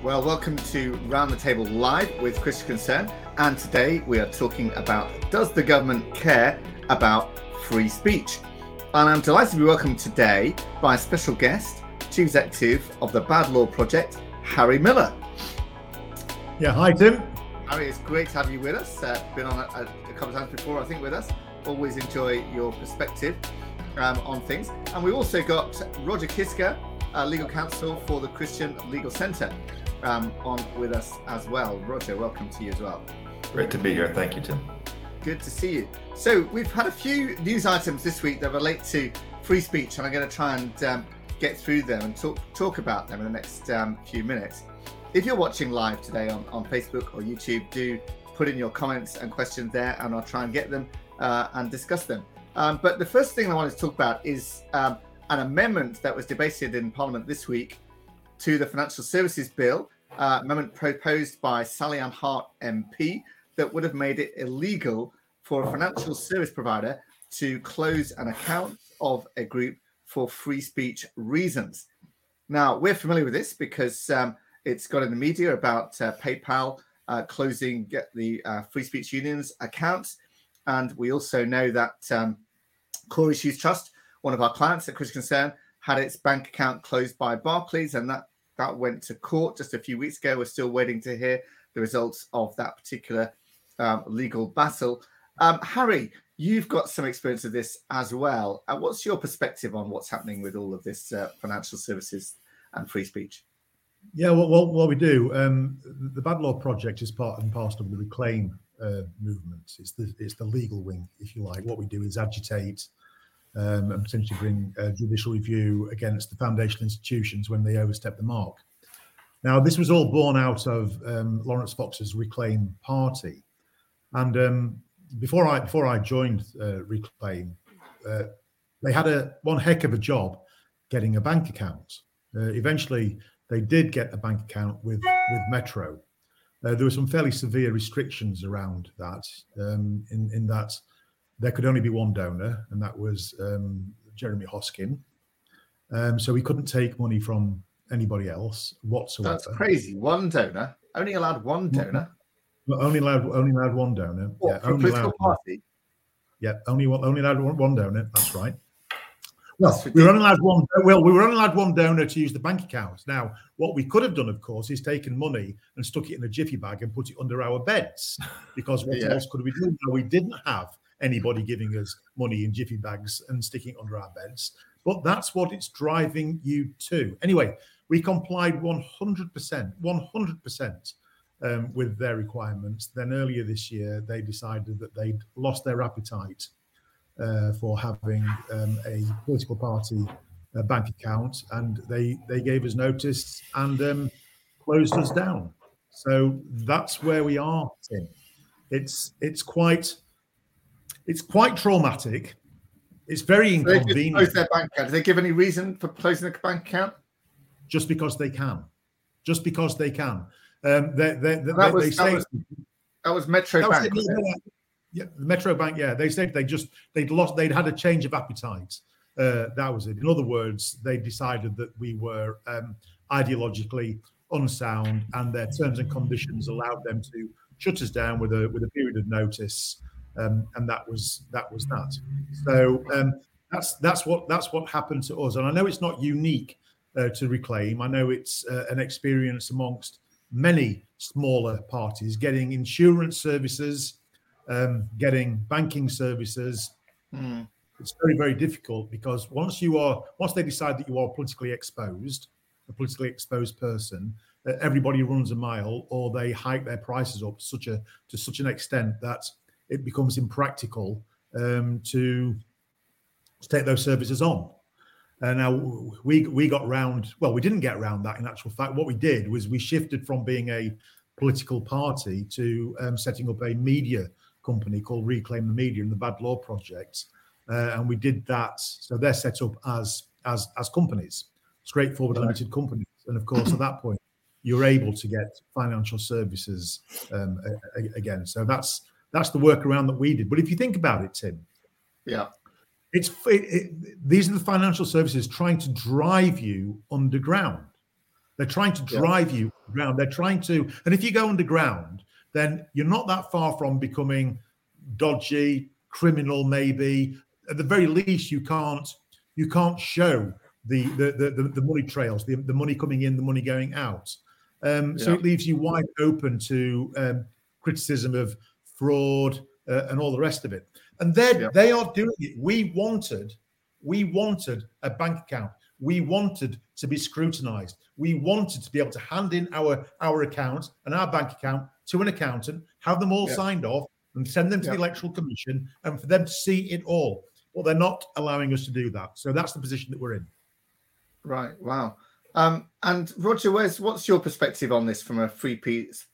Well, welcome to Round the Table Live with Christian Concern. And today we are talking about Does the government care about free speech? And I'm delighted to be welcomed today by a special guest, Chief Executive of the Bad Law Project, Harry Miller. Yeah, hi, Tim. Harry, it's great to have you with us. Uh, been on a, a, couple of times before, I think, with us. Always enjoy your perspective um, on things. And we also got Roger Kiska, uh, legal counsel for the Christian Legal Centre, um, on with us as well. Roger, welcome to you as well. Great to be here. Thank you, Tim. Good to see you. So we've had a few news items this week that relate to free speech, and I'm going to try and um, get through them and talk talk about them in the next um, few minutes. If you're watching live today on, on Facebook or YouTube, do put in your comments and questions there, and I'll try and get them uh, and discuss them. Um, but the first thing I wanted to talk about is um, an amendment that was debated in Parliament this week to the Financial Services Bill, uh, amendment proposed by Sally Ann Hart MP that would have made it illegal for a financial service provider to close an account of a group for free speech reasons. Now, we're familiar with this because um, it's got in the media about uh, PayPal uh, closing the uh, Free Speech Union's accounts. And we also know that um, Core Issues Trust, one of our clients at Christian Concern, had its bank account closed by Barclays, and that that went to court just a few weeks ago. We're still waiting to hear the results of that particular um, legal battle. Um, Harry, you've got some experience of this as well. Uh, what's your perspective on what's happening with all of this uh, financial services and free speech? Yeah, well, well what we do, um, the Bad Law Project is part and parcel of the Reclaim uh, movement. It's the it's the legal wing, if you like. What we do is agitate um, and potentially bring judicial review against the foundational institutions when they overstep the mark. Now, this was all born out of um, Laurence Fox's Reclaim Party, and um, before I before I joined uh, Reclaim, uh, they had a one heck of a job getting a bank account. Uh, eventually, they did get a bank account with with Metro. Uh, there were some fairly severe restrictions around that, um, in in that there could only be one donor, and that was um, Jeremy Hosking. Um, so we couldn't take money from anybody else whatsoever. That's crazy. One donor, only allowed one donor. Well, only allowed only allowed one donor. What, yeah, only allowed, party. Yeah, only one only allowed one, one donor. That's right. Well, we were only allowed one. Well, we were only allowed one donor to use the bank account. Now, what we could have done, of course, is taken money and stuck it in a jiffy bag and put it under our beds, because what yeah. else could we do? No, we didn't have anybody giving us money in jiffy bags and sticking it under our beds. But that's what it's driving you to. Anyway, we complied 100%, 100% um, with their requirements. Then earlier this year, they decided that they'd lost their appetite uh, for having um, a political party bank account, and they they gave us notice and um, closed us down. So that's where we are, Tim. It's it's quite it's quite traumatic. It's very inconvenient. They close their bank account. Did they give any reason for closing the bank account? Just because they can. Just because they can. Um, they, they, they, that, was, that, was, that was Metro that Bank. Was it, yeah, Metro Bank. Yeah, they said they just they'd lost. They'd had a change of appetite. Uh, that was it. In other words, they decided that we were um, ideologically unsound, and their terms and conditions allowed them to shut us down with a with a period of notice um, and that was that was that. So um, that's that's what that's what happened to us. And I know it's not unique uh, to Reclaim. I know it's uh, an experience amongst many smaller parties getting insurance services, um, getting banking services. Mm. It's very very difficult because once you are once they decide that you are politically exposed, a politically exposed person, uh, everybody runs a mile or they hike their prices up to such a to such an extent that it becomes impractical um, to, to take those services on. Uh, now we we got round. Well, we didn't get round that. In actual fact, what we did was we shifted from being a political party to um, setting up a media company called Reclaim the Media and the Bad Law Project, uh, and we did that. So they're set up as as as companies, straightforward right. limited companies, and of course at that point you're able to get financial services um, again. So that's that's the workaround that we did. But if you think about it, Tim, yeah, it's it, it, these are the financial services trying to drive you underground. They're trying to drive yeah. you ground. They're trying to, and if you go underground, then you're not that far from becoming dodgy, criminal, maybe. At the very least, you can't you can't show the the the, the money trails, the, the money coming in, the money going out. Um, so yeah. it leaves you wide open to um, criticism of fraud uh, and all the rest of it. And they yeah. they are doing it. We wanted we wanted a bank account. We wanted to be scrutinized. We wanted to be able to hand in our our account and our bank account to an accountant, have them all yeah. signed off, and send them to yeah. the electoral commission, and for them to see it all. Well, they're not allowing us to do that. So that's the position that we're in. Right. Wow. Um, and Roger, where's what's your perspective on this from a free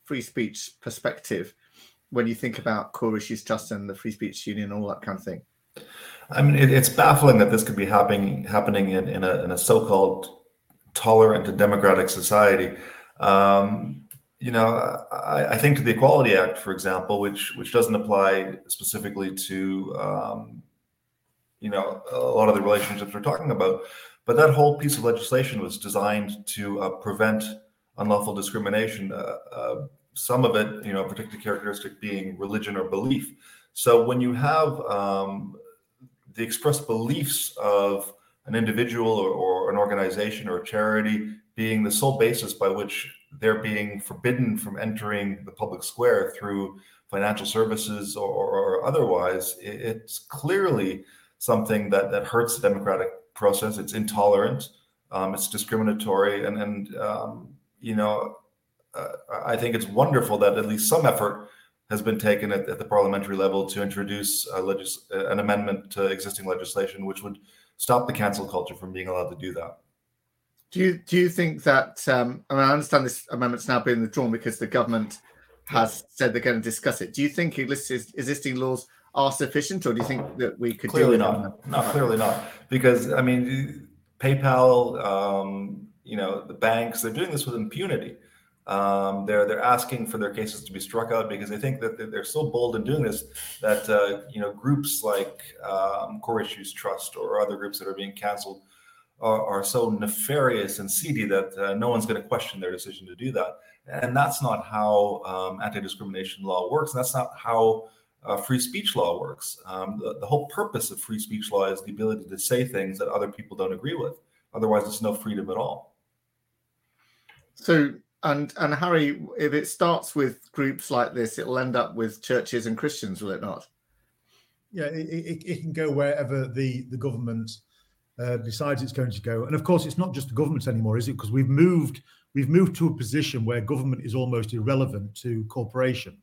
free speech perspective when you think about core issues trust and the free speech union and all that kind of thing? I mean, it, it's baffling that this could be happening happening in, in a in a so-called tolerant and democratic society. Um, you know, I, I, think to the Equality Act, for example, which which doesn't apply specifically to um, you know a lot of the relationships we're talking about, but that whole piece of legislation was designed to uh, prevent unlawful discrimination. Uh, uh, some of it, you know, a particular characteristic being religion or belief. So when you have um, the expressed beliefs of an individual or, or, an organization or a charity being the sole basis by which they're being forbidden from entering the public square through financial services or, or otherwise, it's clearly something that, that hurts the democratic process. It's intolerant, um, it's discriminatory, and, and um, you know, uh, I think it's wonderful that at least some effort has been taken at, at the parliamentary level to introduce legis- an amendment to existing legislation which would stop the cancel culture from being allowed to do that. Do you do you think that? Um, I mean, I understand this amendment's now being withdrawn because the government has said they're going to discuss it. Do you think existing laws are sufficient, or do you think that we could clearly not? No, clearly not. Because I mean, PayPal, um, you know, the banks, they're doing this with impunity. Um, they're they're asking for their cases to be struck out because they think that they're so bold in doing this that uh, you know groups like um, Core Issues Trust or other groups that are being canceled are, are so nefarious and seedy that uh, no one's going to question their decision to do that. And that's not how um, anti-discrimination law works. And that's not how uh, free speech law works. Um, the, the whole purpose of free speech law is the ability to say things that other people don't agree with. Otherwise, it's no freedom at all. So and and Harry, if it starts with groups like this, it'll end up with churches and Christians, will it not? Yeah, it, it, it can go wherever the the government uh, decides it's going to go, and of course, it's not just the government anymore, is it? Because we've moved we've moved to a position where government is almost irrelevant to corporation.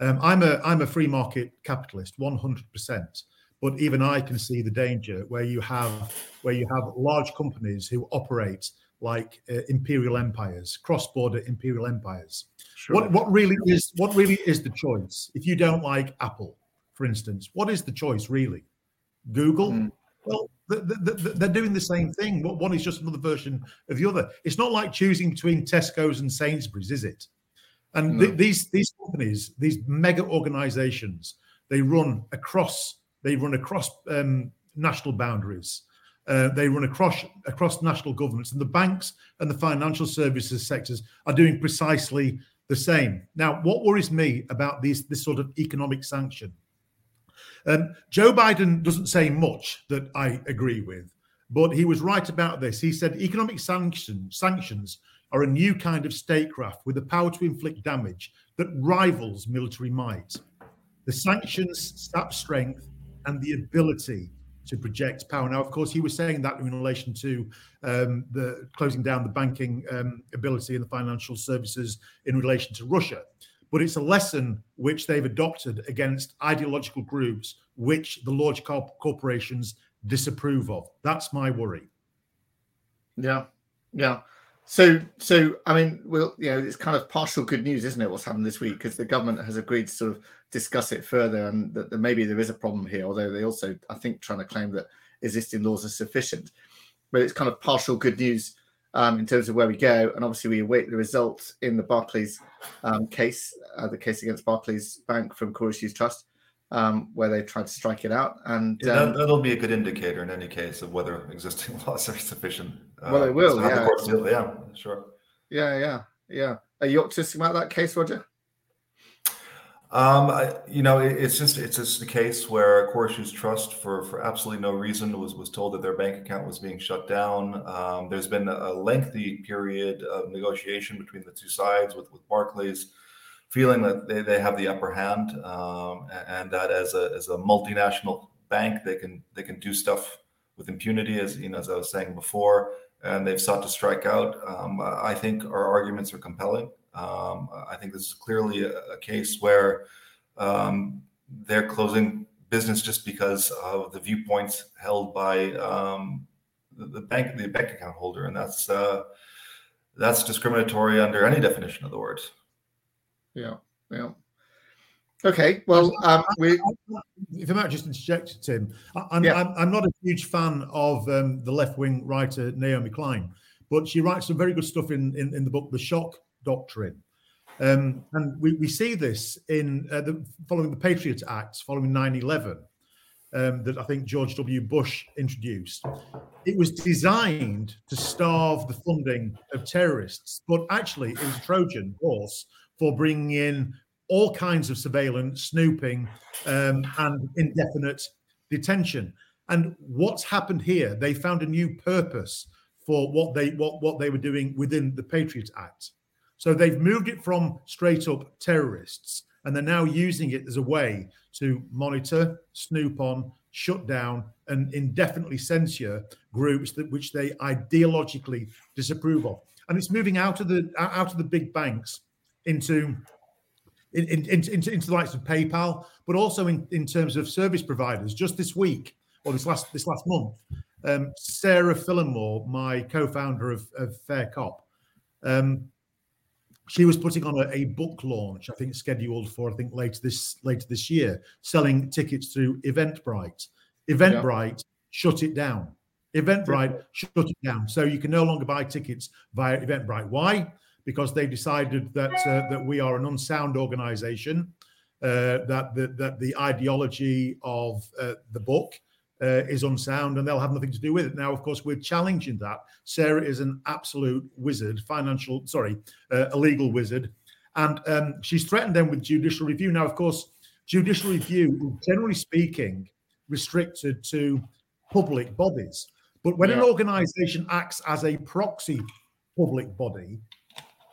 Um, I'm a I'm a free market capitalist, 100 percent. But even I can see the danger where you have where you have large companies who operate like uh, imperial empires, cross-border imperial empires. Sure. What what really is what really is the choice? If you don't like Apple, for instance, what is the choice really? Google. Mm. Well, the, the, the, they're doing the same thing. One is just another version of the other. It's not like choosing between Tesco's and Sainsbury's, is it? And no. these these companies, these mega organizations, they run across they run across um, national boundaries. Uh, they run across across national governments, and the banks and the financial services sectors are doing precisely the same. Now, what worries me about these this sort of economic sanction? Um, Joe Biden doesn't say much that I agree with, but he was right about this. He said economic sanction, sanctions are a new kind of statecraft with the power to inflict damage that rivals military might. The sanctions sap strength and the ability to project power. Now, of course, he was saying that in relation to um, the closing down the banking um, ability and the financial services in relation to Russia. But it's a lesson which they've adopted against ideological groups which the large corp- corporations disapprove of. That's my worry. Yeah, yeah. So, so I mean, well, you know, it's kind of partial good news, isn't it? What's happened this week because the government has agreed to sort of discuss it further, and that, that maybe there is a problem here. Although they also, I think, trying to claim that existing laws are sufficient, but it's kind of partial good news um, in terms of where we go. And obviously, we await the results in the Barclays um, case, uh, the case against Barclays Bank from Core Issues Trust um, where they tried to strike it out. And yeah, um, that, will be a good indicator in any case of whether existing laws are sufficient. Uh, well, it will. Yeah. yeah, sure. Yeah, yeah. yeah. Are you optimistic about that case, Roger? Um, I, you know, it, it's just it's just a case where Core Issues Trust, for for absolutely no reason, was was told that their bank account was being shut down. Um, there's been a lengthy period of negotiation between the two sides, with with Barclays feeling that they, they have the upper hand, um, and that as a as a multinational bank, they can they can do stuff with impunity, as you know, as I was saying before, and they've sought to strike out. Um, I think our arguments are compelling. Um, I think this is clearly a, a case where um, they're closing business just because of the viewpoints held by um, the, the, bank, the bank account holder, and that's uh, that's discriminatory under any definition of the word. Yeah, yeah. Okay, well, um, we. If I might just interject, Tim, I'm, yeah. I'm, I'm, not a huge fan of um, the left wing writer Naomi Klein, but she writes some very good stuff in, in, in the book The Shock doctrine. Um, and we, we see this in uh, the, following the Patriot Act, following 9 11, um, that I think George W. Bush introduced. It was designed to starve the funding of terrorists, but actually it was a Trojan horse for bringing in all kinds of surveillance, snooping, um, and indefinite detention. And what's happened here? They found a new purpose for what they what what they were doing within the Patriot Act. So they've moved it from straight up terrorists and they're now using it as a way to monitor, snoop on, shut down, and indefinitely censure groups that which they ideologically disapprove of. And it's moving out of the out of the big banks into in, in, into, into the likes of PayPal, but also in, in terms of service providers. Just this week or this last this last month, um, Sarah Phillimore, my co-founder of, of Fair Cop, um, she was putting on a, a, book launch, I think scheduled for I think later this later this year, selling tickets through Eventbrite. Eventbrite yeah. shut it down. Eventbrite shut it down, so you can no longer buy tickets via Eventbrite. Why? Because they decided that uh, that we are an unsound organisation, uh, that the, that the ideology of uh, the book uh, is unsound and they'll have nothing to do with it. Now, of course, we're challenging that. Sarah is an absolute wizard, financial, sorry, uh, a legal wizard. And um, she's threatened them with judicial review. Now, of course, judicial review, generally speaking, restricted to public bodies. But when yeah. an organization acts as a proxy public body,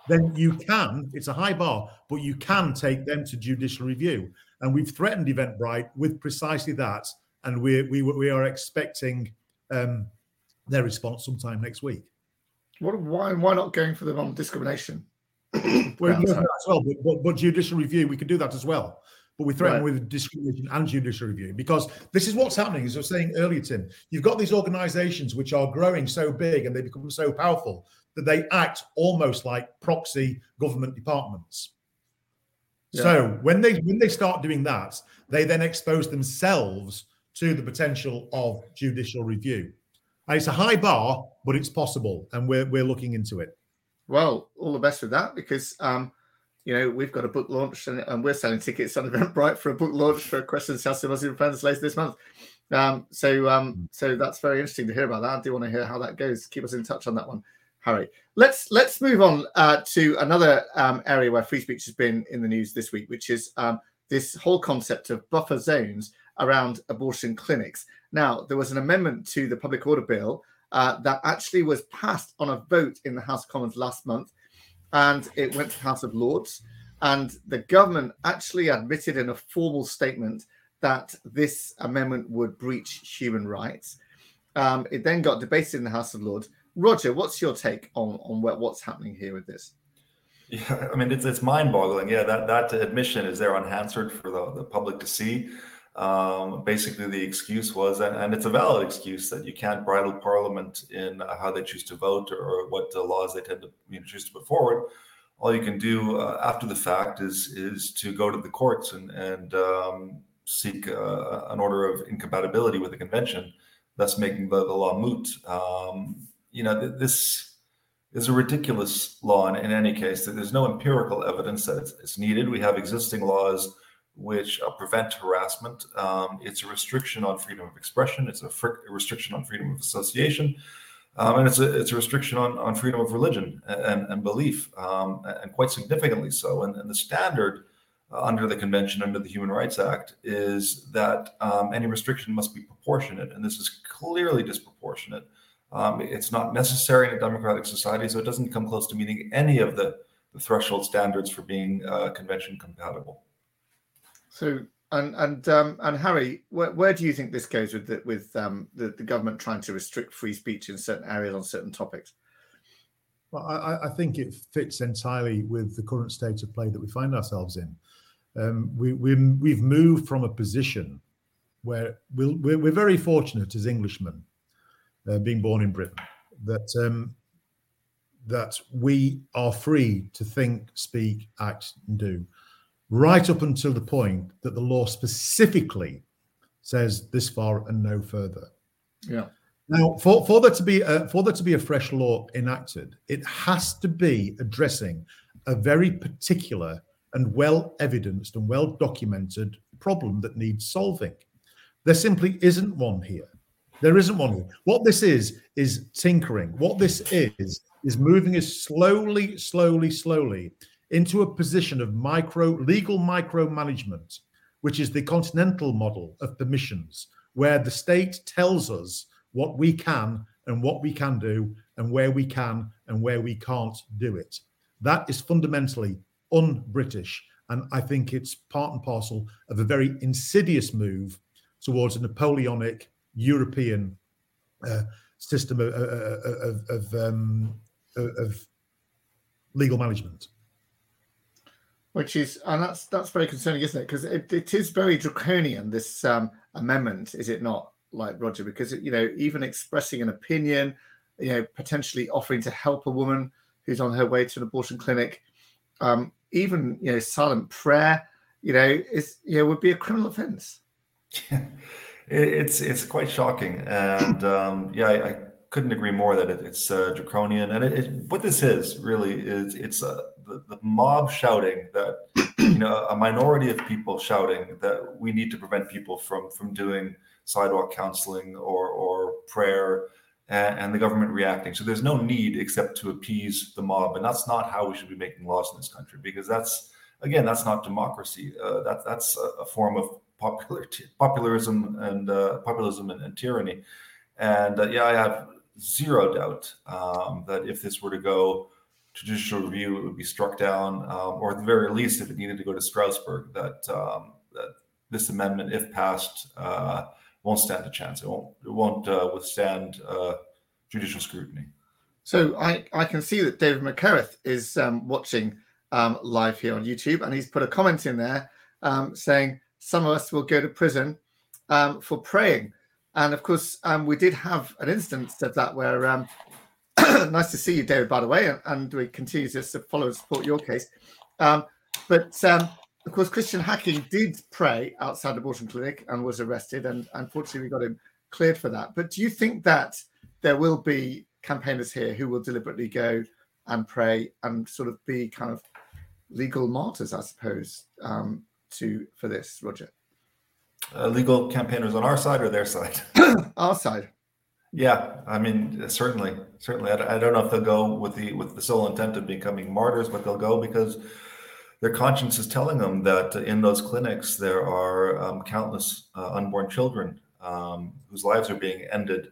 then you can, it's a high bar, but you can take them to judicial review. And we've threatened Eventbrite with precisely that and we we we are expecting um, their response sometime next week. What? Why? Why not going for them on discrimination? well, as well, but, but, but, judicial review, we could do that as well. But we threaten right. with discrimination and judicial review because this is what's happening. As I was saying earlier, Tim, you've got these organisations which are growing so big and they become so powerful that they act almost like proxy government departments. Yeah. So when they when they start doing that, they then expose themselves to the potential of judicial review. And it's a high bar, but it's possible, and we're we're looking into it. Well, all the best with that because um, you know we've got a book launch and, and we're selling tickets on Eventbrite for a book launch for Question Chelsea Muslim Friends later this month. Um, so um, hmm. so that's very interesting to hear about that. I do want to hear how that goes. Keep us in touch on that one, Harry. Let's let's move on uh, to another um, area where free speech has been in the news this week, which is um, this whole concept of buffer zones around abortion clinics. Now, there was an amendment to the public order bill uh, that actually was passed on a vote in the House of Commons last month, and it went to the House of Lords. And the government actually admitted in a formal statement that this amendment would breach human rights. Um, it then got debated in the House of Lords. Roger, what's your take on, on what, what's happening here with this? Yeah, I mean, it's, it's mind boggling. Yeah, that, that admission is there unanswered for the, the public to see. Um, basically, the excuse was, and, it's a valid excuse, that you can't bridle Parliament in how they choose to vote or what uh, laws they tend to you know, choose to put forward. All you can do uh, after the fact is is to go to the courts and and um, seek uh, an order of incompatibility with the convention, thus making the, the law moot. Um, you know, th- this is a ridiculous law in, in any case. There's no empirical evidence that it's, it's needed. We have existing laws which uh, prevent harassment. Um, it's a restriction on freedom of expression. It's a, fr- a, restriction on freedom of association. Um, and it's a it's a restriction on, on freedom of religion and, and belief, um, and quite significantly so. And, and the standard uh, under the convention, under the Human Rights Act, is that um, any restriction must be proportionate, and this is clearly disproportionate. Um, it's not necessary in a democratic society, so it doesn't come close to meeting any of the, the threshold standards for being uh, convention compatible. So, and and um, and Harry, where, where do you think this goes with the, with um, the, the government trying to restrict free speech in certain areas on certain topics? Well, I, I, think it fits entirely with the current state of play that we find ourselves in. Um, we, we, we've moved from a position where we we're, we're very fortunate as Englishmen, uh, being born in Britain, that um, that we are free to think, speak, act, and do right up until the point that the law specifically says this far and no further. Yeah. Now, for, for there to be a, for there to be a fresh law enacted, it has to be addressing a very particular and well evidenced and well documented problem that needs solving. There simply isn't one here. There isn't one here. What this is is tinkering. What this is is moving us slowly, slowly, slowly into a position of micro legal micromanagement, which is the continental model of permissions, where the state tells us what we can and what we can do, and where we can and where we can't do it. That is fundamentally un British. And I think it's part and parcel of a very insidious move towards a Napoleonic European uh, system of, of, of, um, of legal management which is and that's that's very concerning isn't it because it, it is very draconian this um, amendment is it not like roger because you know even expressing an opinion you know potentially offering to help a woman who's on her way to an abortion clinic um, even you know silent prayer you know is you know would be a criminal offense yeah. it's it's quite shocking and um, yeah I, I, couldn't agree more that it, it's uh, draconian and it, it, what this is really is it's a the, the mob shouting that you know a minority of people shouting that we need to prevent people from from doing sidewalk counseling or or prayer and, and, the government reacting. So there's no need except to appease the mob and that's not how we should be making laws in this country because that's again that's not democracy. Uh, that that's a, a, form of popular popularism and uh, populism and, and, tyranny. And uh, yeah i have zero doubt um, that if this were to go judicial review, it would be struck down, um, or at the very least, if it needed to go to Strasbourg, that um, that this amendment, if passed, uh, won't stand a chance. It won't. It won't uh, withstand uh, judicial scrutiny. So I I can see that David Mackereth is um, watching um, live here on YouTube, and he's put a comment in there um, saying some of us will go to prison um, for praying. And of course, we did have an instance of that where nice to see you, David, by the way, and, we continue to follow and support your case. Um, but um, of course, Christian Hacking did pray outside the abortion clinic and was arrested, and unfortunately, we got him cleared for that. But do you think that there will be campaigners here who will deliberately go and pray and sort of be kind of legal martyrs, I suppose, um, to for this, Roger? Uh, legal campaigners on our side or their side? our side. Yeah, I mean, certainly, certainly. I, don't know if they'll go with the with the sole intent of becoming martyrs, but they'll go because their conscience is telling them that in those clinics there are um, countless uh, unborn children um, whose lives are being ended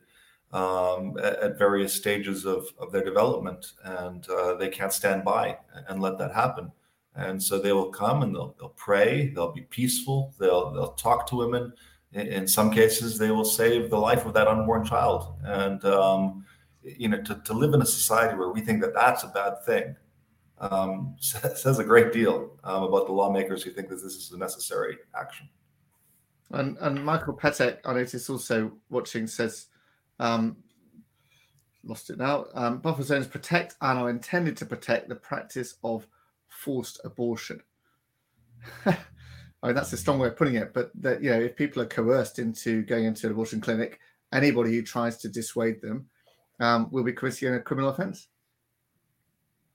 um, at, at, various stages of, of their development, and uh, they can't stand by and let that happen. And so they will come and they'll, they'll pray, they'll be peaceful, they'll they'll talk to women in some cases they will save the life of that unborn child. And um, you know to, to live in a society where we think that that's a bad thing um, says a great deal um, about the lawmakers who think that this is a necessary action. And, and michael petek i notice also watching says um, lost it now um, buffer zones protect and are intended to protect the practice of forced abortion I mean, that's a strong way of putting it, but that you know, if people are coerced into going into an abortion clinic, anybody who tries to dissuade them um, will be committing a criminal offence.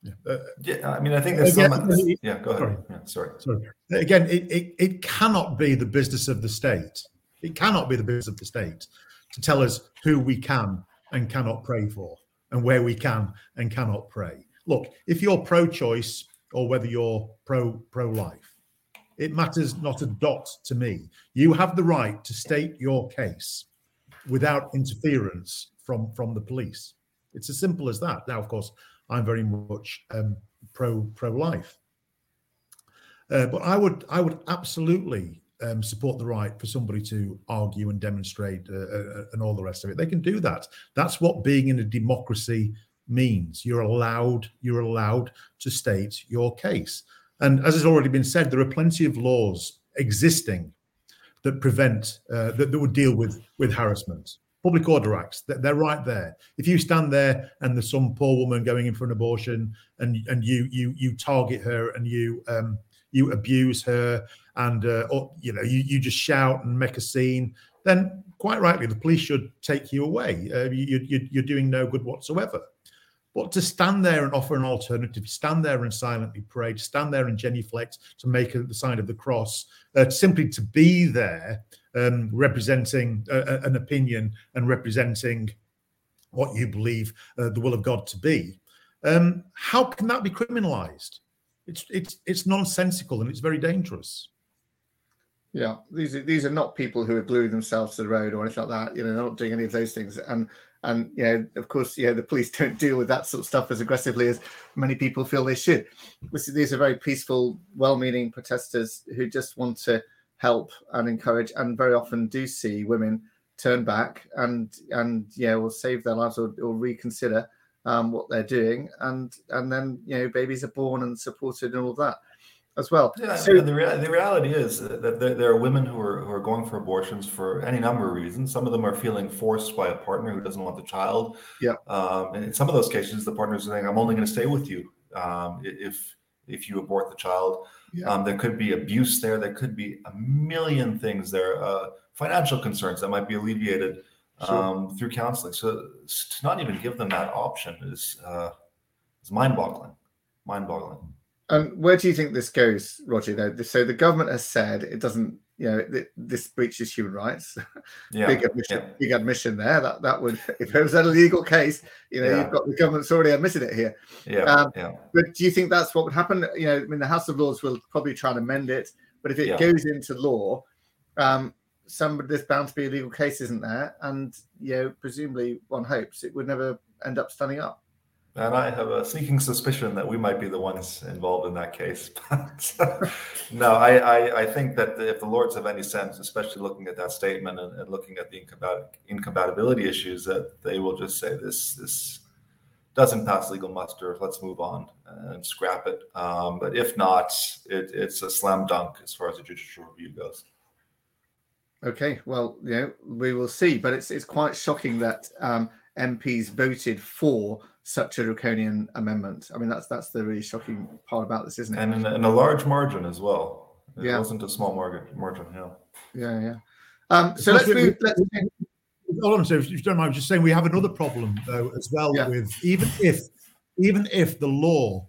Yeah. Uh, yeah, I mean, I think there's again, some. Yeah, go ahead. Sorry. Yeah, sorry. sorry. Again, it, it, it cannot be the business of the state. It cannot be the business of the state to tell us who we can and cannot pray for, and where we can and cannot pray. Look, if you're pro-choice or whether you're pro pro-life, it matters not a dot to me. You have the right to state your case without interference from from the police. It's as simple as that. Now, of course, I'm very much um, pro pro life, uh, but I would I would absolutely um, support the right for somebody to argue and demonstrate uh, uh, and all the rest of it. They can do that. That's what being in a democracy means. You're allowed you're allowed to state your case. And as has already been said, there are plenty of laws existing that prevent uh, that, that would deal with with harassment. Public order acts they're right there. If you stand there and there's some poor woman going in for an abortion and and you you you target her and you um you abuse her and uh, or, you know you, you just shout and make a scene then quite rightly the police should take you away. Uh, you, you, you're doing no good whatsoever but to stand there and offer an alternative, stand there and silently pray, to stand there and genuflect, to make the sign of the cross, uh, simply to be there um, representing uh, an opinion and representing what you believe uh, the will of God to be. Um, how can that be criminalized? It's it's it's nonsensical and it's very dangerous. Yeah, these are these are not people who are gluing themselves to the road or anything like that. You know, they're not doing any of those things. And and you know, of course, yeah, the police don't deal with that sort of stuff as aggressively as many people feel they should. These are very peaceful, well-meaning protesters who just want to help and encourage, and very often do see women turn back and and yeah, will save their lives or, or reconsider um, what they're doing, and and then you know, babies are born and supported and all that as well. Yeah, so the, rea- the reality is that there, there, are women who are who are going for abortions for any number of reasons. Some of them are feeling forced by a partner who doesn't want the child. Yeah. Um, and in some of those cases, the partner is saying, "I'm only going to stay with you um, if if you abort the child." Yeah. Um, there could be abuse there. There could be a million things there. Uh, financial concerns that might be alleviated sure. Um, through counseling. So to not even give them that option is uh, is mind-boggling. Mind-boggling. And where do you think this goes, Roger? Though, so the government has said it doesn't, you know, this breaches human rights. Yeah, big admission, yeah. big admission there. That that would, if it was a legal case, you know, yeah. you've got the government's already admitted it here. Yeah, um, yeah. But do you think that's what would happen? You know, I mean, the House of Lords will probably try and amend it, but if it yeah. goes into law, um, some there's bound to be a legal case, isn't there? And you know, presumably, one hopes it would never end up standing up. And I have a sneaking suspicion that we might be the ones involved in that case. But no, I, I, I, think that if the Lords have any sense, especially looking at that statement and, and looking at the incompatibility issues, that they will just say this this doesn't pass legal muster. Let's move on and scrap it. Um, but if not, it, it's a slam dunk as far as the judicial review goes. Okay, well, you know, we will see. But it's it's quite shocking that um, MPs voted for such a draconian amendment. I mean, that's that's the really shocking part about this, isn't it? And in, in a large margin as well. It yeah. wasn't a small margin. Margin, yeah. Yeah, yeah. Um, so let's move. Let's Hold on, so if you don't mind, I'm just saying we have another problem though as well yeah. with even if even if the law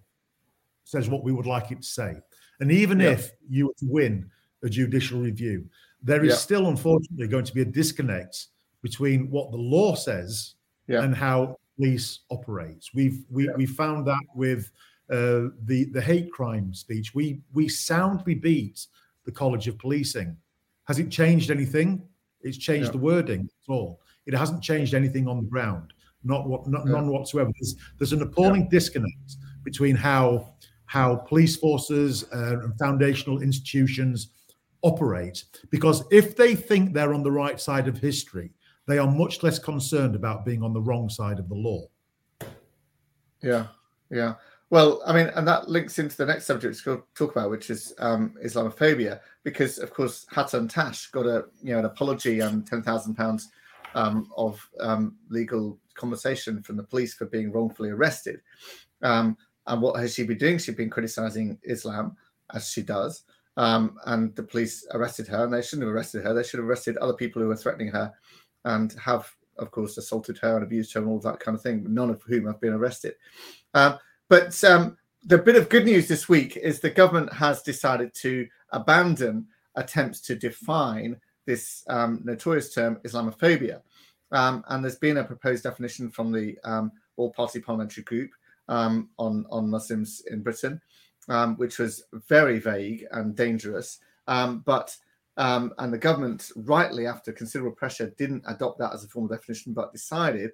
says what we would like it to say, and even yeah. if you win a judicial review, there is yeah. still unfortunately going to be a disconnect between what the law says and how police operates. We've we, we found that with uh, the the hate crime speech. We we soundly beat the College of Policing. Has it changed anything? It's changed yeah. the wording. That's all. It hasn't changed anything on the ground. Not what not, yeah. none whatsoever. There's, there's an appalling yeah. disconnect between how how police forces uh, and foundational institutions operate. Because if they think they're on the right side of history, they are much less concerned about being on the wrong side of the law. Yeah, yeah. Well, I mean, and that links into the next subject we're going to talk about, which is um, Islamophobia, because of course Hatun Tash got a you know an apology and ten thousand um, pounds of um, legal compensation from the police for being wrongfully arrested. Um, and what has she been doing? She's been criticizing Islam as she does. Um, and the police arrested her, and they shouldn't have arrested her. They should have arrested other people who were threatening her and have, of course, assaulted her and abused her and all that kind of thing, none of whom have been arrested. Um, but um, the bit of good news this week is the government has decided to abandon attempts to define this um, notorious term Islamophobia. Um, and there's been a proposed definition from the um, All Party Parliamentary Group on on Muslims in Britain, which was very vague and dangerous. But um, and the government, rightly after considerable pressure, didn't adopt that as a formal definition, but decided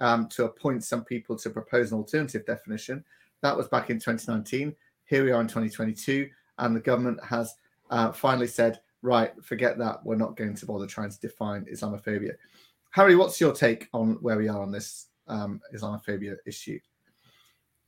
um, to appoint some people to propose an alternative definition. That was back in 2019. Here we are in 2022, and the government has uh, finally said, right, forget that. We're not going to bother trying to define Islamophobia. Harry, what's your take on where we are on this um, Islamophobia issue?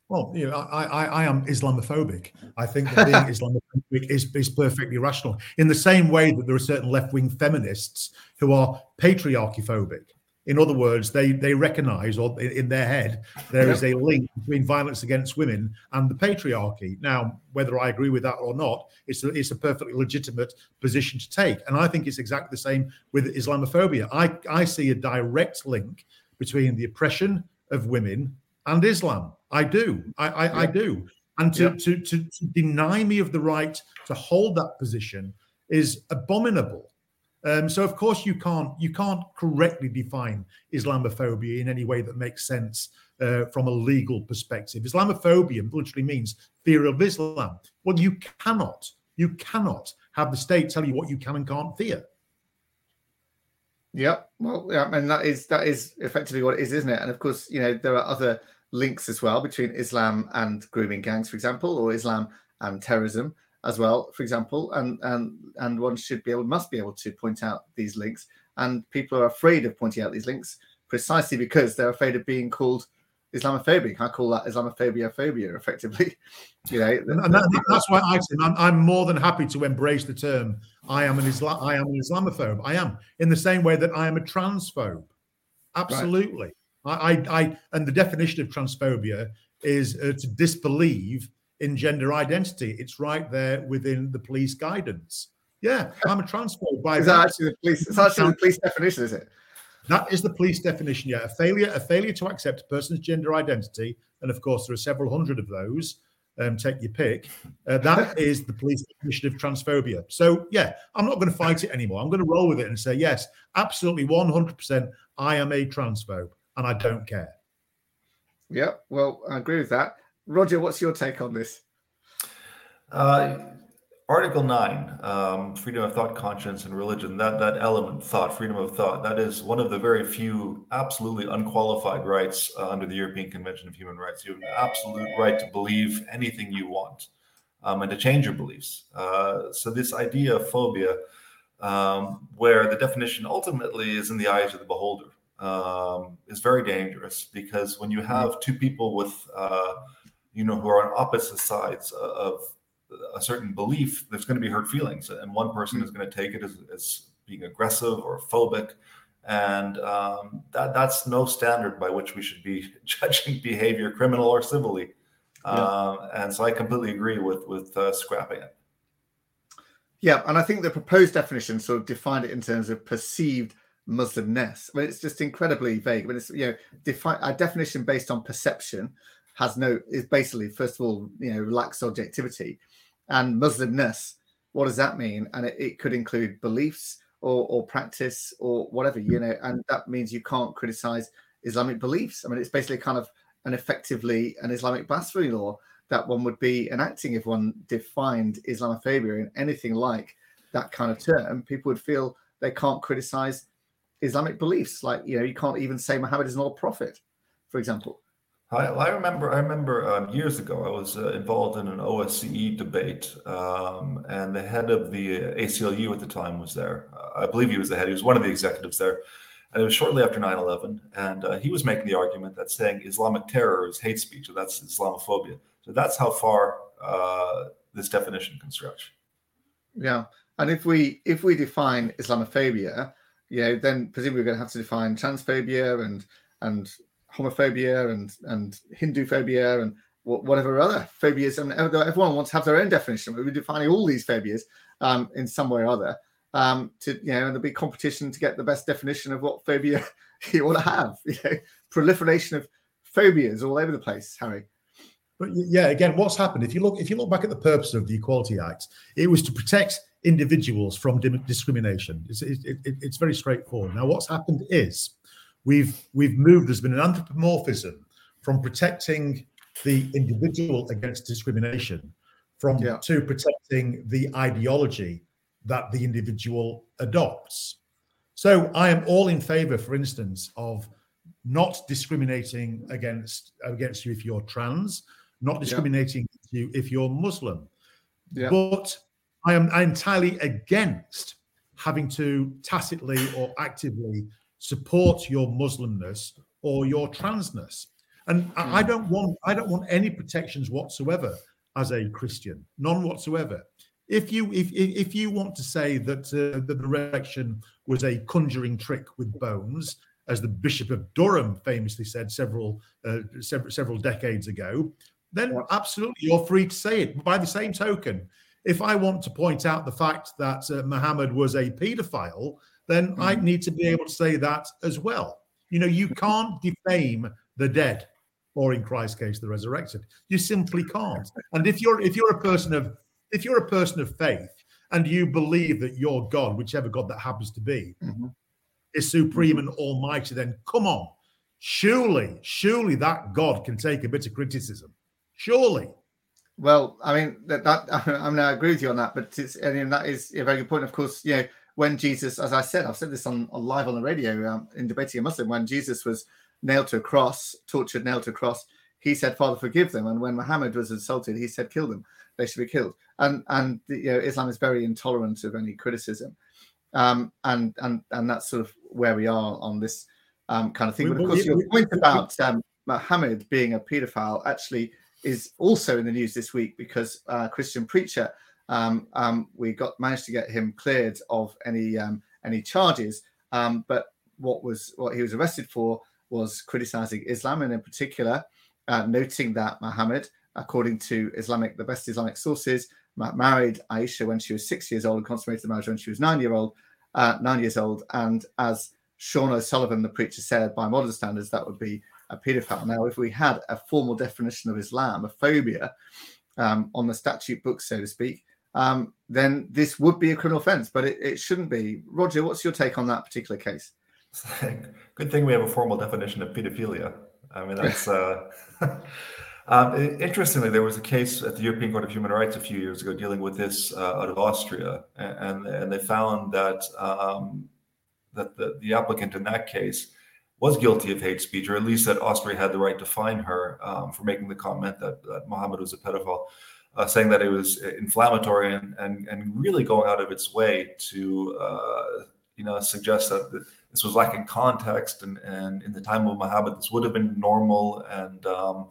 Well, you know, I, I, I am Islamophobic. I think that being Islamophobic is, is perfectly rational. In the same way that there are certain left wing feminists who are patriarchy phobic. In other words, they they recognise, or in their head, there is a link between violence against women and the patriarchy. Now, whether I agree with that or not, it's a, it's a perfectly legitimate position to take, and I think it's exactly the same with Islamophobia. I I see a direct link between the oppression of women and Islam. I do. I, I, yeah. I do. And to, yeah. to, to, to deny me of the right to hold that position is abominable. Um, so of course you can't you can't correctly define Islamophobia in any way that makes sense uh, from a legal perspective. Islamophobia literally means fear of Islam. Well, you cannot you cannot have the state tell you what you can and can't fear. Yeah, well, yeah, and that is that is effectively what it is, isn't it? And of course, you know there are other links as well between Islam and grooming gangs, for example, or Islam and terrorism as well, for example. And and and one should be able, must be able to point out these links. And people are afraid of pointing out these links precisely because they're afraid of being called Islamophobic. I call that Islamophobia phobia, effectively. You know, and that, that's why I say I'm, I'm, more than happy to embrace the term. I am an Islam. I am an Islamophobe. I am in the same way that I am a transphobe. Absolutely. Right. I, I, and the definition of transphobia is uh, to disbelieve in gender identity. It's right there within the police guidance. Yeah, I'm a transphobe. By is that, actually the police? It's actually the police definition, is it? That is the police definition. Yeah, a failure, a failure to accept a person's gender identity, and of course there are several hundred of those. Um, take your pick. Uh, that is the police definition of transphobia. So yeah, I'm not going to fight it anymore. I'm going to roll with it and say yes, absolutely, 100%. I am a transphobe and I don't care. Yeah, well, I agree with that. Roger, what's your take on this? Uh, Article 9, um, freedom of thought, conscience, and religion, that, that element, thought, freedom of thought, that is one of the very few absolutely unqualified rights uh, under the European Convention of Human Rights. You have an absolute right to believe anything you want um, and to change your beliefs. Uh, so, this idea of phobia, um, where the definition ultimately is in the eyes of the beholder, um, is very dangerous because when you have two people with, uh, you know, who are on opposite sides of a certain belief, there's going to be hurt feelings, and one person is mm-hmm. going to take it as, as being aggressive or phobic, and um, that that's no standard by which we should be judging behavior, criminal or civilly. Yeah. Uh, and so I completely agree with with uh, scrapping it. Yeah, and I think the proposed definition sort of defined it in terms of perceived Muslimness. I mean, it's just incredibly vague. I mean, it's you know, defi- a definition based on perception has no is basically first of all you know lacks objectivity, and Muslimness. What does that mean? And it, it could include beliefs or, or practice or whatever you know, and that means you can't criticize Islamic beliefs. I mean, it's basically kind of an effectively an Islamic blasphemy law that one would be enacting if one defined Islamophobia in anything like that kind of term. People would feel they can't criticize Islamic beliefs. Like you know, you can't even say Muhammad is not a prophet, for example. I, I remember. I remember um, years ago. I was uh, involved in an OSCE debate, um, and the head of the ACLU at the time was there. Uh, I believe he was the head. He was one of the executives there, and it was shortly after 9/11. And uh, he was making the argument that saying Islamic terror is hate speech, so that's Islamophobia. So that's how far uh, this definition can stretch. Yeah, and if we if we define Islamophobia you know, then presumably we're going to have to define transphobia and and homophobia and and Hindu phobia and whatever other phobias. And everyone wants to have their own definition. We're defining all these phobias um, in some way or other. Um, to you know, and there'll be competition to get the best definition of what phobia you want to have. You know, proliferation of phobias all over the place, Harry. But yeah, again, what's happened? If you look, if you look back at the purpose of the Equality Act, it was to protect individuals from discrimination. It's, it, it, it's very straightforward. Now, what's happened is we've we've moved. There's been an anthropomorphism from protecting the individual against discrimination, from yeah. to protecting the ideology that the individual adopts. So I am all in favour, for instance, of not discriminating against against you if you're trans, not discriminating yeah. you if you're Muslim. Yeah. But I am entirely against having to tacitly or actively support your Muslimness or your transness. And mm. I don't want I don't want any protections whatsoever as a Christian, none whatsoever. If you if if you want to say that uh, that the resurrection was a conjuring trick with bones, as the Bishop of Durham famously said several uh, several several decades ago, then absolutely you're free to say it. By the same token, if I want to point out the fact that uh, Muhammad was a paedophile, then mm. I need to be able to say that as well. You know, you can't defame the dead, or in Christ's case, the resurrected. You simply can't. And if you're if you're a person of if you're a person of faith and you believe that your God, whichever God that happens to be, mm-hmm. is supreme and almighty, then come on. Surely, surely that God can take a bit of criticism. Surely. Well, I mean that, that I mean I agree with you on that, but it's I mean that is a very good point. Of course, you know when Jesus, as I said, I've said this on, on live on the radio um, in debating a Muslim, when Jesus was nailed to a cross, tortured, nailed to a cross, he said, "Father, forgive them." And when Muhammad was insulted, he said, "Kill them; they should be killed." And and you know Islam is very intolerant of any criticism, um, and and and that's sort of where we are on this um, kind of thing. But of course, your point about um, Muhammad being a paedophile actually is also in the news this week because uh, Christian preacher um, um, we got managed to get him cleared of any um, any charges. Um, but what was what he was arrested for was criticizing Islam and in particular uh, noting that Muhammad, according to Islamic the best Islamic sources, married Aisha when she was six years old and consummated the marriage when she was nine year old, uh, nine years old, and as Sean O'Sullivan, the preacher, said, by modern standards, that would be a paedophile. Now, if we had a formal definition of Islamophobia, um, on the statute book, so to speak, um, then this would be a criminal offence, but it, it, shouldn't be. Roger, what's your take on that particular case? Good thing we have a formal definition of pedophilia. I mean, that's. uh, um, interestingly, there was a case at the European Court of Human Rights a few years ago dealing with this uh, out of Austria, and and they found that um, that the, the applicant in that case was guilty of hate speech, or at least that Austria had the right to fine her um, for making the comment that, that Mohammed was a pedophile uh, saying that it was inflammatory and, and, and really going out of its way to uh, you know suggest that this was lacking context and, and in the time of Muhammad this would have been normal and um,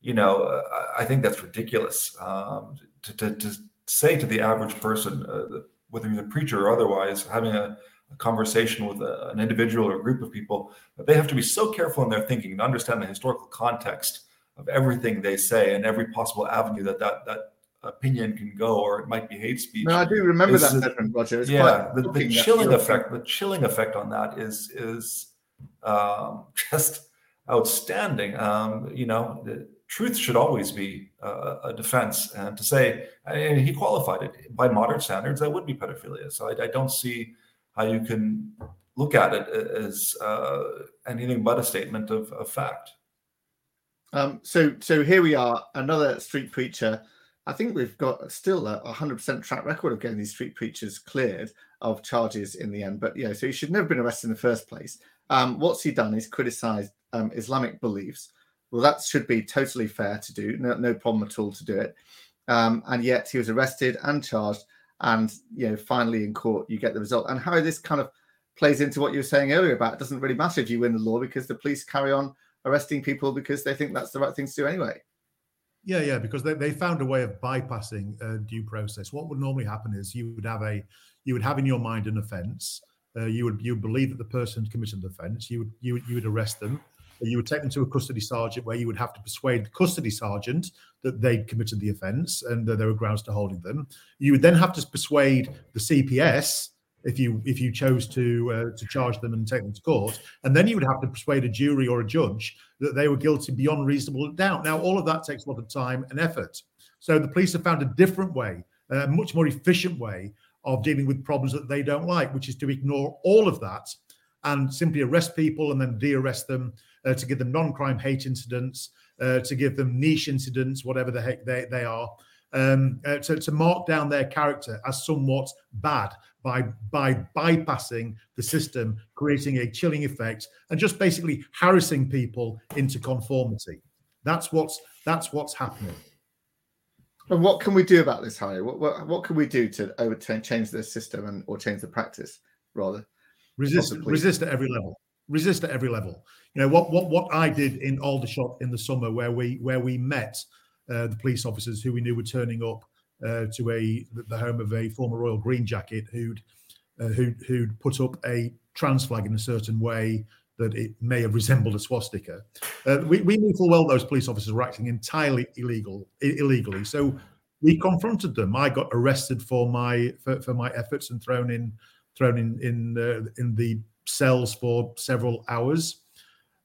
you know I think that's ridiculous um, to, to, to, say to the average person uh, whether you're a preacher or otherwise having a, a conversation with a, an individual or a group of people that they have to be so careful in their thinking to understand the historical context of everything they say and every possible avenue that that that opinion can go, or it might be hate speech. No, I do remember that, different, Roger. It's yeah, the, the chilling effect, the chilling effect on that is is um, just outstanding. Um, you know, the truth should always be uh, a defense, and to say, and he qualified it by modern standards, that would be pedophilia. So I, I don't see how you can look at it as uh, anything but a statement of, of fact. Um, so, so here we are, another street preacher. I think we've got still a 100% track record of getting these street preachers cleared of charges in the end. But yeah, so he should never been arrested in the first place. Um, what's he done? He's criticised um, Islamic beliefs. Well, that should be totally fair to do. No, no problem at all to do it. Um, and yet he was arrested and charged. And you know, finally in court, you get the result. And how this kind of plays into what you were saying earlier about it doesn't really matter if you win the law because the police carry on arresting people because they think that's the right thing to do anyway. Yeah, yeah, because they, they found a way of bypassing uh, due process. What would normally happen is you would have a you would have in your mind an offence. Uh, you would you believe that the person committed the offence. You would you would, you would arrest them. You would take them to a custody sergeant where you would have to persuade the custody sergeant that they'd committed the offence and that there were grounds to holding them. You would then have to persuade the CPS if you if you chose to uh, to charge them and take them to court, and then you would have to persuade a jury or a judge that they were guilty beyond reasonable doubt. Now, all of that takes a lot of time and effort. So the police have found a different way, a much more efficient way of dealing with problems that they don't like, which is to ignore all of that and simply arrest people and then de-arrest them uh, to give them non-crime hate incidents, uh, to give them niche incidents, whatever the heck they, they are, um, uh, to, to mark down their character as somewhat bad by by bypassing the system, creating a chilling effect, and just basically harassing people into conformity. That's what's that's what's happening. And what can we do about this, Harry? What what, what can we do to overturn change the system and or change the practice rather? Resist resist at every level. Resist at every level. You know what what what I did in Aldershot in the summer, where we where we met uh, the police officers who we knew were turning up uh, to a the home of a former Royal Green Jacket who'd uh, who'd, who'd put up a trans flag in a certain way that it may have resembled a swastika. Uh, we, we knew full well those police officers were acting entirely illegal illegally. So we confronted them. I got arrested for my for, for my efforts and thrown in thrown in in uh, in the cells for several hours.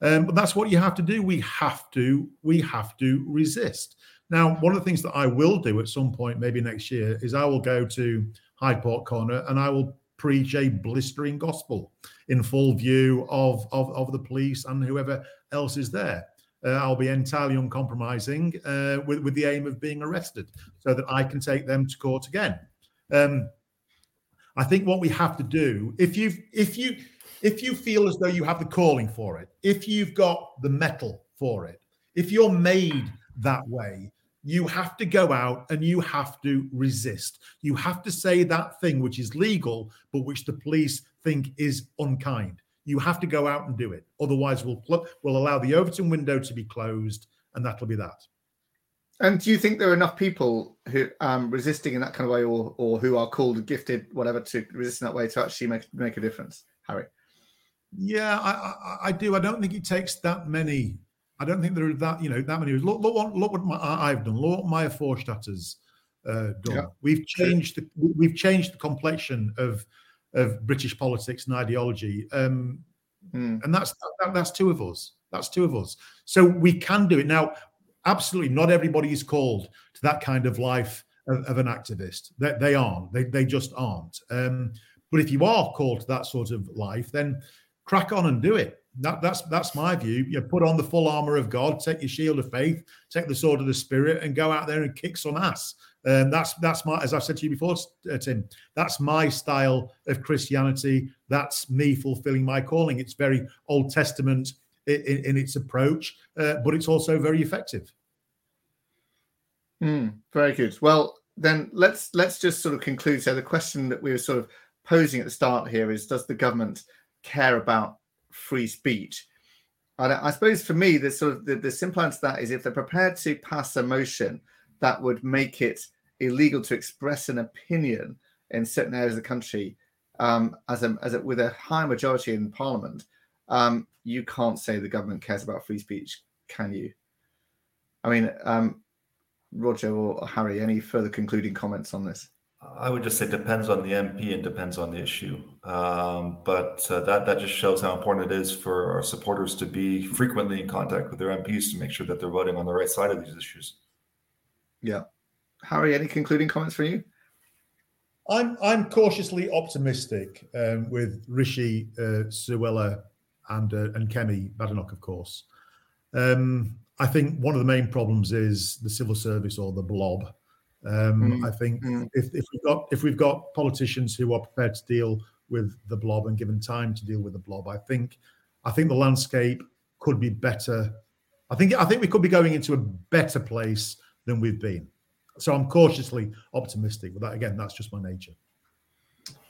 Um, but that's what you have to do. We have to we have to resist. Now, one of the things that I will do at some point, maybe next year, is I will go to Hyde Park Corner and I will preach a blistering gospel in full view of, of, of the police and whoever else is there. Uh, I'll be entirely uncompromising uh, with, with the aim of being arrested so that I can take them to court again. Um, I think what we have to do, if you if you if you feel as though you have the calling for it, if you've got the mettle for it, if you're made that way, you have to go out and you have to resist. You have to say that thing which is legal, but which the police think is unkind. You have to go out and do it. Otherwise, we'll we'll allow the Overton window to be closed, and that'll be that. And do you think there are enough people who um resisting in that kind of way, or or who are called gifted, whatever, to resist in that way to actually make make a difference, Harry? Yeah, I, I, I do. I don't think it takes that many I don't think there are that you know that many. Look, look what look what my, I've done. Look what Maya Forstater has uh, done. Yeah. We've changed the we've changed the complexion of of British politics and ideology, um, mm. and that's that, that's two of us. That's two of us. So we can do it now. Absolutely, not everybody is called to that kind of life of, of an activist. They, they aren't. They they just aren't. Um, but if you are called to that sort of life, then crack on and do it. That, that's that's my view. You put on the full armor of God, take your shield of faith, take the sword of the spirit, and go out there and kick some ass. And um, that's that's my, as I've said to you before, uh, Tim. That's my style of Christianity. That's me fulfilling my calling. It's very Old Testament in, in, its approach, uh, but it's also very effective. Mm, very good. Well, then let's let's just sort of conclude. So the question that we were sort of posing at the start here is: Does the government care about free speech. And I suppose for me, the sort of the, the simple answer to that is if they're prepared to pass a motion that would make it illegal to express an opinion in certain areas of the country, um, as a, as a, with a high majority in Parliament, um, you can't say the government cares about free speech, can you? I mean, um, Roger or Harry, any further concluding comments on this? I would just say depends on the MP and depends on the issue. Um, but uh, that that just shows how important it is for our supporters to be frequently in contact with their MPs to make sure that they're voting on the right side of these issues. Yeah, Harry, any concluding comments from you? I'm I'm cautiously optimistic um, with Rishi uh, Suella and uh, and Kemi Badenoch, of course. Um, I think one of the main problems is the civil service or the blob. Um, mm. I think mm. if, if we've got if we've got politicians who are prepared to deal with the blob and given time to deal with the blob, I think I think the landscape could be better. I think I think we could be going into a better place than we've been. So I'm cautiously optimistic. But that again, that's just my nature.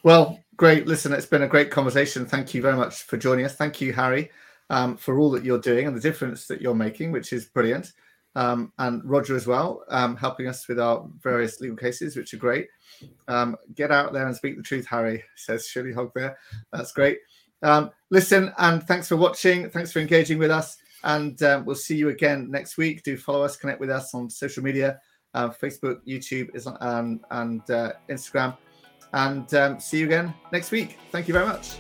Well, great. Listen, it's been a great conversation. Thank you very much for joining us. Thank you, Harry, um, for all that you're doing and the difference that you're making, which is brilliant um, and Roger as well, um, helping us with our various legal cases, which are great. Um, get out there and speak the truth, Harry, says Shirley Hogg there. That's great. Um, listen, and thanks for watching. Thanks for engaging with us. And um, we'll see you again next week. Do follow us, connect with us on social media uh, Facebook, YouTube, and, and uh, Instagram. And um, see you again next week. Thank you very much.